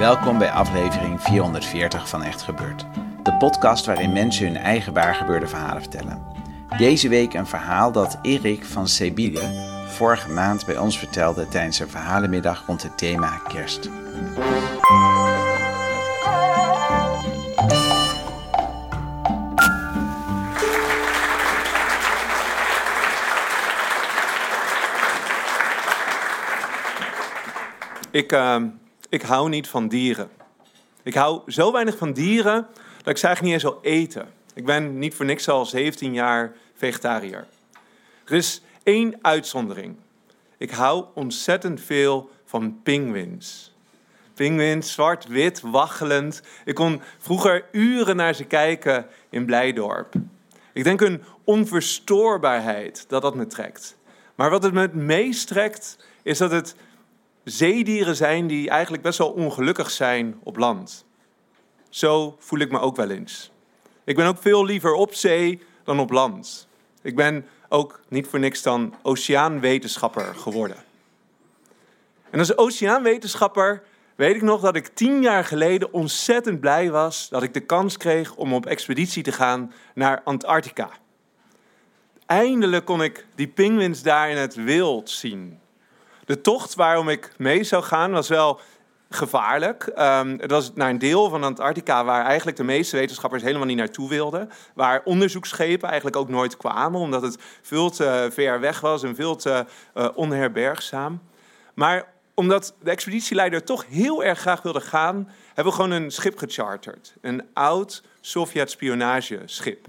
Welkom bij aflevering 440 van Echt Gebeurd. De podcast waarin mensen hun eigen waargebeurde verhalen vertellen. Deze week een verhaal dat Erik van Sebille vorige maand bij ons vertelde tijdens een verhalenmiddag rond het thema kerst. Ik, uh, ik hou niet van dieren. Ik hou zo weinig van dieren dat ik ze eigenlijk niet eens wil eten. Ik ben niet voor niks al 17 jaar vegetariër. Er is één uitzondering. Ik hou ontzettend veel van pinguïns. Pinguïns, zwart-wit, waggelend. Ik kon vroeger uren naar ze kijken in Blijdorp. Ik denk een onverstoorbaarheid dat dat me trekt. Maar wat het me het meest trekt, is dat het zeedieren zijn die eigenlijk best wel ongelukkig zijn op land. Zo voel ik me ook wel eens. Ik ben ook veel liever op zee dan op land. Ik ben ook niet voor niks dan oceaanwetenschapper geworden. En als oceaanwetenschapper weet ik nog dat ik tien jaar geleden ontzettend blij was dat ik de kans kreeg om op expeditie te gaan naar Antarctica. Eindelijk kon ik die pinguïns daar in het wild zien. De tocht waarom ik mee zou gaan was wel gevaarlijk. Um, het was naar een deel van Antarctica waar eigenlijk de meeste wetenschappers helemaal niet naartoe wilden. Waar onderzoeksschepen eigenlijk ook nooit kwamen, omdat het veel te ver weg was en veel te uh, onherbergzaam. Maar omdat de expeditieleider toch heel erg graag wilde gaan, hebben we gewoon een schip gecharterd. Een oud Sovjet-spionageschip.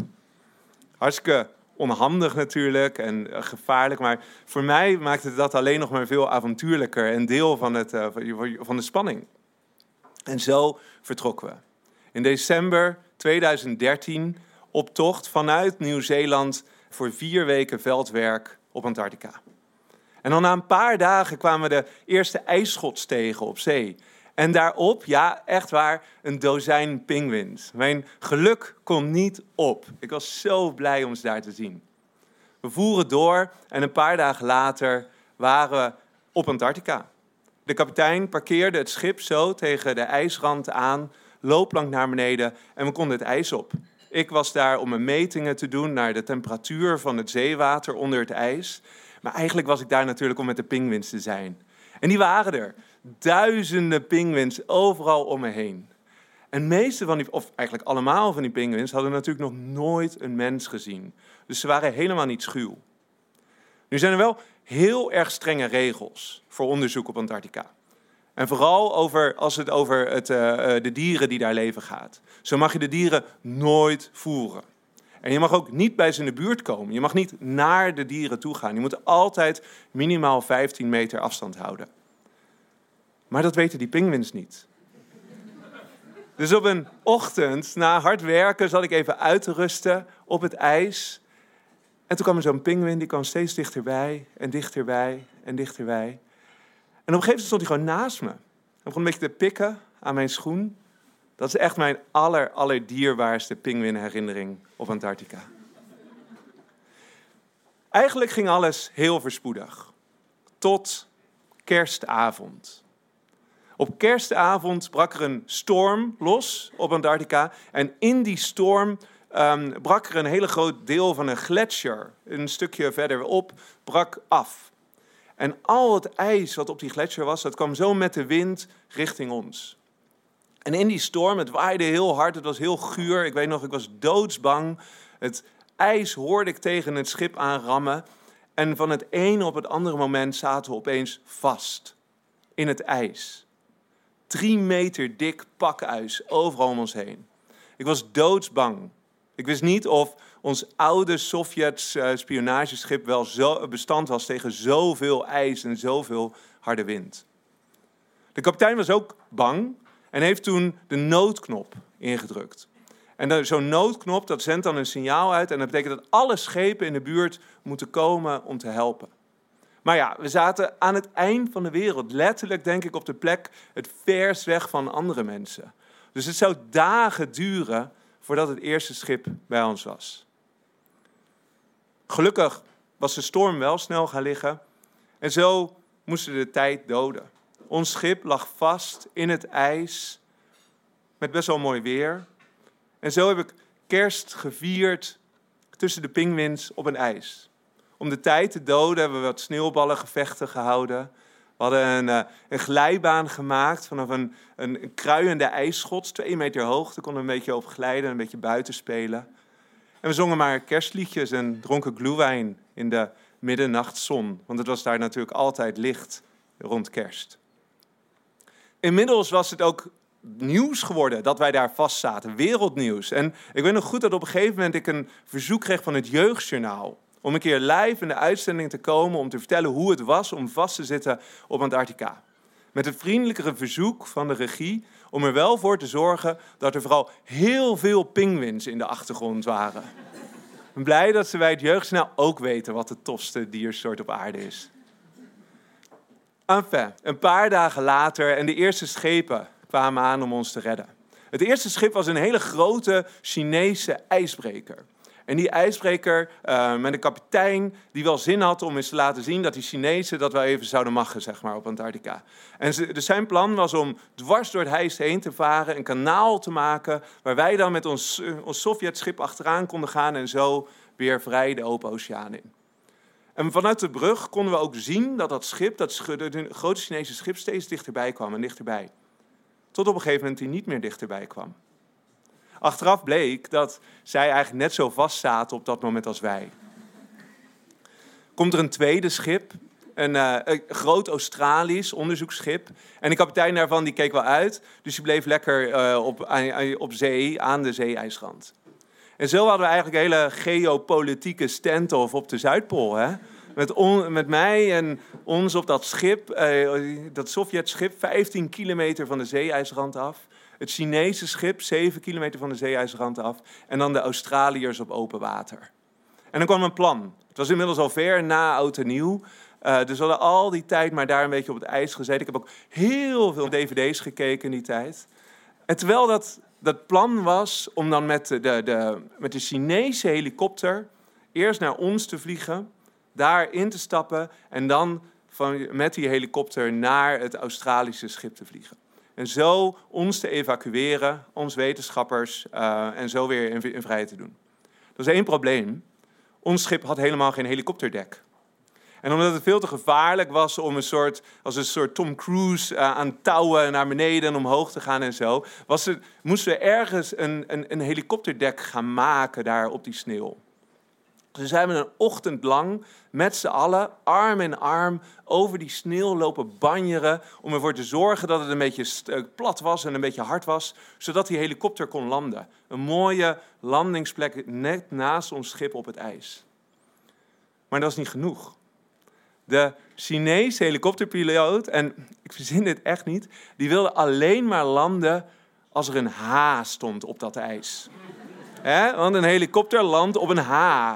Hartstikke onhandig natuurlijk en eh, gevaarlijk. Maar voor mij maakte dat alleen nog maar veel avontuurlijker en deel van, het, uh, van de spanning. En zo vertrokken we. In december 2013 op tocht vanuit Nieuw-Zeeland voor vier weken veldwerk op Antarctica. En dan na een paar dagen kwamen we de eerste ijsschots tegen op zee. En daarop, ja, echt waar, een dozijn pinguïns. Mijn geluk kon niet op. Ik was zo blij om ze daar te zien. We voeren door en een paar dagen later waren we op Antarctica. De kapitein parkeerde het schip zo tegen de ijsrand aan, loopplank naar beneden en we konden het ijs op. Ik was daar om mijn metingen te doen naar de temperatuur van het zeewater onder het ijs. Maar eigenlijk was ik daar natuurlijk om met de pinguïns te zijn. En die waren er duizenden pinguïns overal om me heen. En meeste van die, of eigenlijk allemaal van die pinguïns, hadden natuurlijk nog nooit een mens gezien. Dus ze waren helemaal niet schuw. Nu zijn er wel heel erg strenge regels voor onderzoek op Antarctica. En vooral over, als het over het, uh, de dieren die daar leven gaat. Zo mag je de dieren nooit voeren. En je mag ook niet bij ze in de buurt komen. Je mag niet naar de dieren toe gaan. Je moet altijd minimaal 15 meter afstand houden. Maar dat weten die pinguïns niet. Dus op een ochtend, na hard werken, zat ik even uit te rusten op het ijs. En toen kwam er zo'n pinguïn, die kwam steeds dichterbij en dichterbij en dichterbij. En op een gegeven moment stond hij gewoon naast me. Hij begon een beetje te pikken aan mijn schoen. Dat is echt mijn aller, allerdierbaarste pinguïnherinnering op Antarctica. Eigenlijk ging alles heel verspoedig. Tot kerstavond. Op kerstavond brak er een storm los op Antarctica. En in die storm um, brak er een hele groot deel van een gletsjer, een stukje verderop, brak af. En al het ijs wat op die gletsjer was, dat kwam zo met de wind richting ons. En in die storm, het waaide heel hard, het was heel guur. Ik weet nog, ik was doodsbang. Het ijs hoorde ik tegen het schip aanrammen. En van het ene op het andere moment zaten we opeens vast in het ijs. Drie meter dik pakijs overal om ons heen. Ik was doodsbang. Ik wist niet of ons oude Sovjets spionageschip wel zo bestand was tegen zoveel ijs en zoveel harde wind. De kapitein was ook bang en heeft toen de noodknop ingedrukt. En zo'n noodknop, dat zendt dan een signaal uit en dat betekent dat alle schepen in de buurt moeten komen om te helpen. Maar ja, we zaten aan het eind van de wereld, letterlijk denk ik op de plek het verst weg van andere mensen. Dus het zou dagen duren voordat het eerste schip bij ons was. Gelukkig was de storm wel snel gaan liggen en zo moesten de tijd doden. Ons schip lag vast in het ijs met best wel mooi weer. En zo heb ik kerst gevierd tussen de pingwins op een ijs. Om de tijd te doden hebben we wat sneeuwballengevechten gehouden. We hadden een, uh, een glijbaan gemaakt vanaf een, een, kruiende ijsschots, twee meter hoog. Daar konden we een beetje op glijden en een beetje buiten spelen. En we zongen maar kerstliedjes en dronken glühwein in de middennachtzon. Want het was daar natuurlijk altijd licht rond kerst. Inmiddels was het ook nieuws geworden dat wij daar vast zaten, wereldnieuws. En ik weet nog goed dat op een gegeven moment ik een verzoek kreeg van het Jeugdjournaal. Om een keer live in de uitzending te komen om te vertellen hoe het was om vast te zitten op Antarctica. Met het vriendelijkere verzoek van de regie om er wel voor te zorgen dat er vooral heel veel pinguïns in de achtergrond waren. Ben blij dat ze bij het Jeugdjournaal ook weten wat de tofste diersoort op aarde is. Enfin, een paar dagen later en de eerste schepen kwamen aan om ons te redden. Het eerste schip was een hele grote Chinese ijsbreker. En die ijsbreker uh, met een kapitein die wel zin had om eens te laten zien dat die Chinezen dat wel even zouden machten, zeg maar, op Antarctica. En dus zijn plan was om dwars door het ijs heen te varen, een kanaal te maken, waar wij dan met ons, uh, ons Sovjetschip achteraan konden gaan en zo weer vrij de open oceaan in. En vanuit de brug konden we ook zien dat dat schip, dat grote Chinese schip, steeds dichterbij kwam en dichterbij. Tot op een gegeven moment hij niet meer dichterbij kwam. Achteraf bleek dat zij eigenlijk net zo vast zaten op dat moment als wij. Komt er een tweede schip, een, een groot Australisch onderzoeksschip. En de kapitein daarvan die keek wel uit, dus die bleef lekker uh, op, op zee, aan de zeeijsrand. En zo hadden we eigenlijk een hele geopolitieke standoff op de Zuidpool. Hè? Met, met mij en ons op dat schip, eh, dat Sovjet-schip, 15 kilometer van de zeeijsrand af. Het Chinese schip, 7 kilometer van de zeeijsrand af. En dan de Australiërs op open water. En dan kwam een plan. Het was inmiddels al ver na oud en nieuw. Uh, dus we hadden al die tijd maar daar een beetje op het ijs gezeten. Ik heb ook heel veel dvd's gekeken in die tijd. En terwijl dat, dat plan was om dan met de, de, met de Chinese helikopter eerst naar ons te vliegen daar in te stappen en dan van, met die helikopter naar het Australische schip te vliegen. En zo ons te evacueren, ons wetenschappers, uh, en zo weer in, vrijheid te doen. Dat is één probleem. Ons schip had helemaal geen helikopterdek. En omdat het veel te gevaarlijk was om een soort, als een soort Tom Cruise uh, aan touwen naar beneden en omhoog te gaan en zo, was het, moesten we ergens een, een, een helikopterdek gaan maken daar op die sneeuw. Dus zijn we een ochtend lang met z'n allen, arm in arm, over die sneeuw lopen banjeren. Om ervoor te zorgen dat het een beetje plat was en een beetje hard was. Zodat die helikopter kon landen. Een mooie landingsplek net naast ons schip op het ijs. Maar dat is niet genoeg. De Chinese helikopterpiloot, en ik verzin dit echt niet, die wilde alleen maar landen als er een H stond op dat ijs. Want een helikopter landt op een H.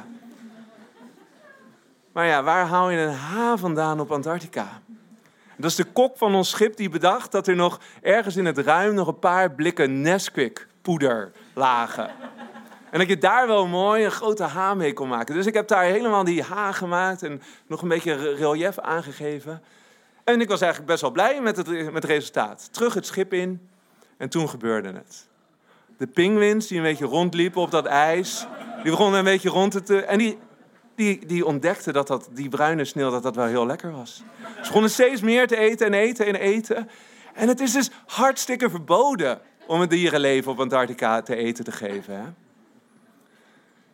Maar ja, waar haal je een H vandaan op Antarctica? Dat is de kok van ons schip die bedacht dat er nog ergens in het ruim nog een paar blikken Nesquik poeder lagen. En dat je daar wel mooi een grote H mee kon maken. Dus ik heb daar helemaal die H gemaakt en nog een beetje relief aangegeven. En ik was eigenlijk best wel blij met het, met resultaat. Terug het schip in en toen gebeurde het. De pinguïns die een beetje rondliepen op dat ijs, die begonnen een beetje rond te... En die, die, die ontdekte dat, dat die bruine sneeuw dat dat wel heel lekker was. Ze begonnen steeds meer te eten en eten en eten. En het is dus hartstikke verboden om het dierenleven op Antarctica te eten te geven. Hè?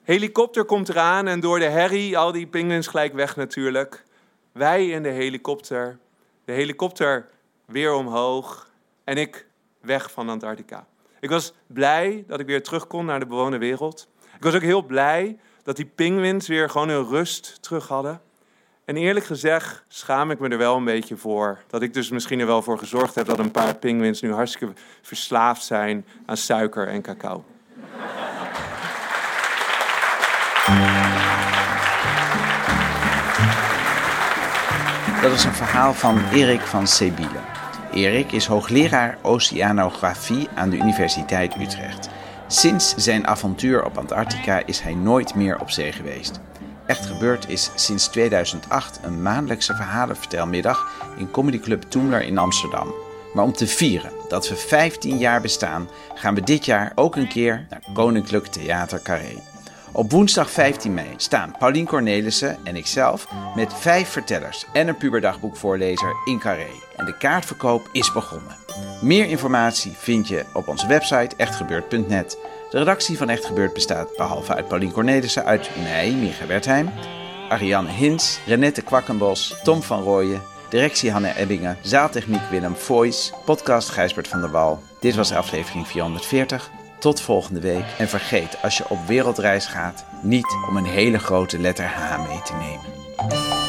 Helikopter komt eraan en door de herrie, al die pinguïns gelijk weg natuurlijk. Wij in de helikopter, de helikopter weer omhoog. en ik weg van Antarctica. Ik was blij dat ik weer terug kon naar de bewoonde wereld. Ik was ook heel blij dat die pinguïns weer gewoon hun rust terug hadden. En eerlijk gezegd schaam ik me er wel een beetje voor. Dat ik dus misschien er wel voor gezorgd heb dat een paar pinguïns nu hartstikke verslaafd zijn aan suiker en cacao. Dat is een verhaal van Erik van Sebile. Erik is hoogleraar oceanografie aan de Universiteit Utrecht. Sinds zijn avontuur op Antarctica is hij nooit meer op zee geweest. Echt Gebeurd is sinds 2008 een maandelijkse verhalenvertelmiddag in Comedy Club Toemler in Amsterdam. Maar om te vieren dat we 15 jaar bestaan, gaan we dit jaar ook een keer naar Koninklijk Theater Carré. Op woensdag 15 mei staan Paulien Cornelissen en ikzelf met vijf vertellers en een puberdagboekvoorlezer in Carré. En de kaartverkoop is begonnen. Meer informatie vind je op onze website echtgebeurd.net. De redactie van Echt Gebeurd bestaat behalve uit Paulien Cornelissen uit mij, Micha Wertheim, Ariane Hins, Renette Kwakkenbos, Tom van Rooyen, directie Hanne Ebbingen, zaaltechniek Willem Voice, podcast Gijsbert van der Wal. Dit was aflevering 440. Tot volgende week. En vergeet als je op wereldreis gaat niet om een hele grote letter H mee te nemen.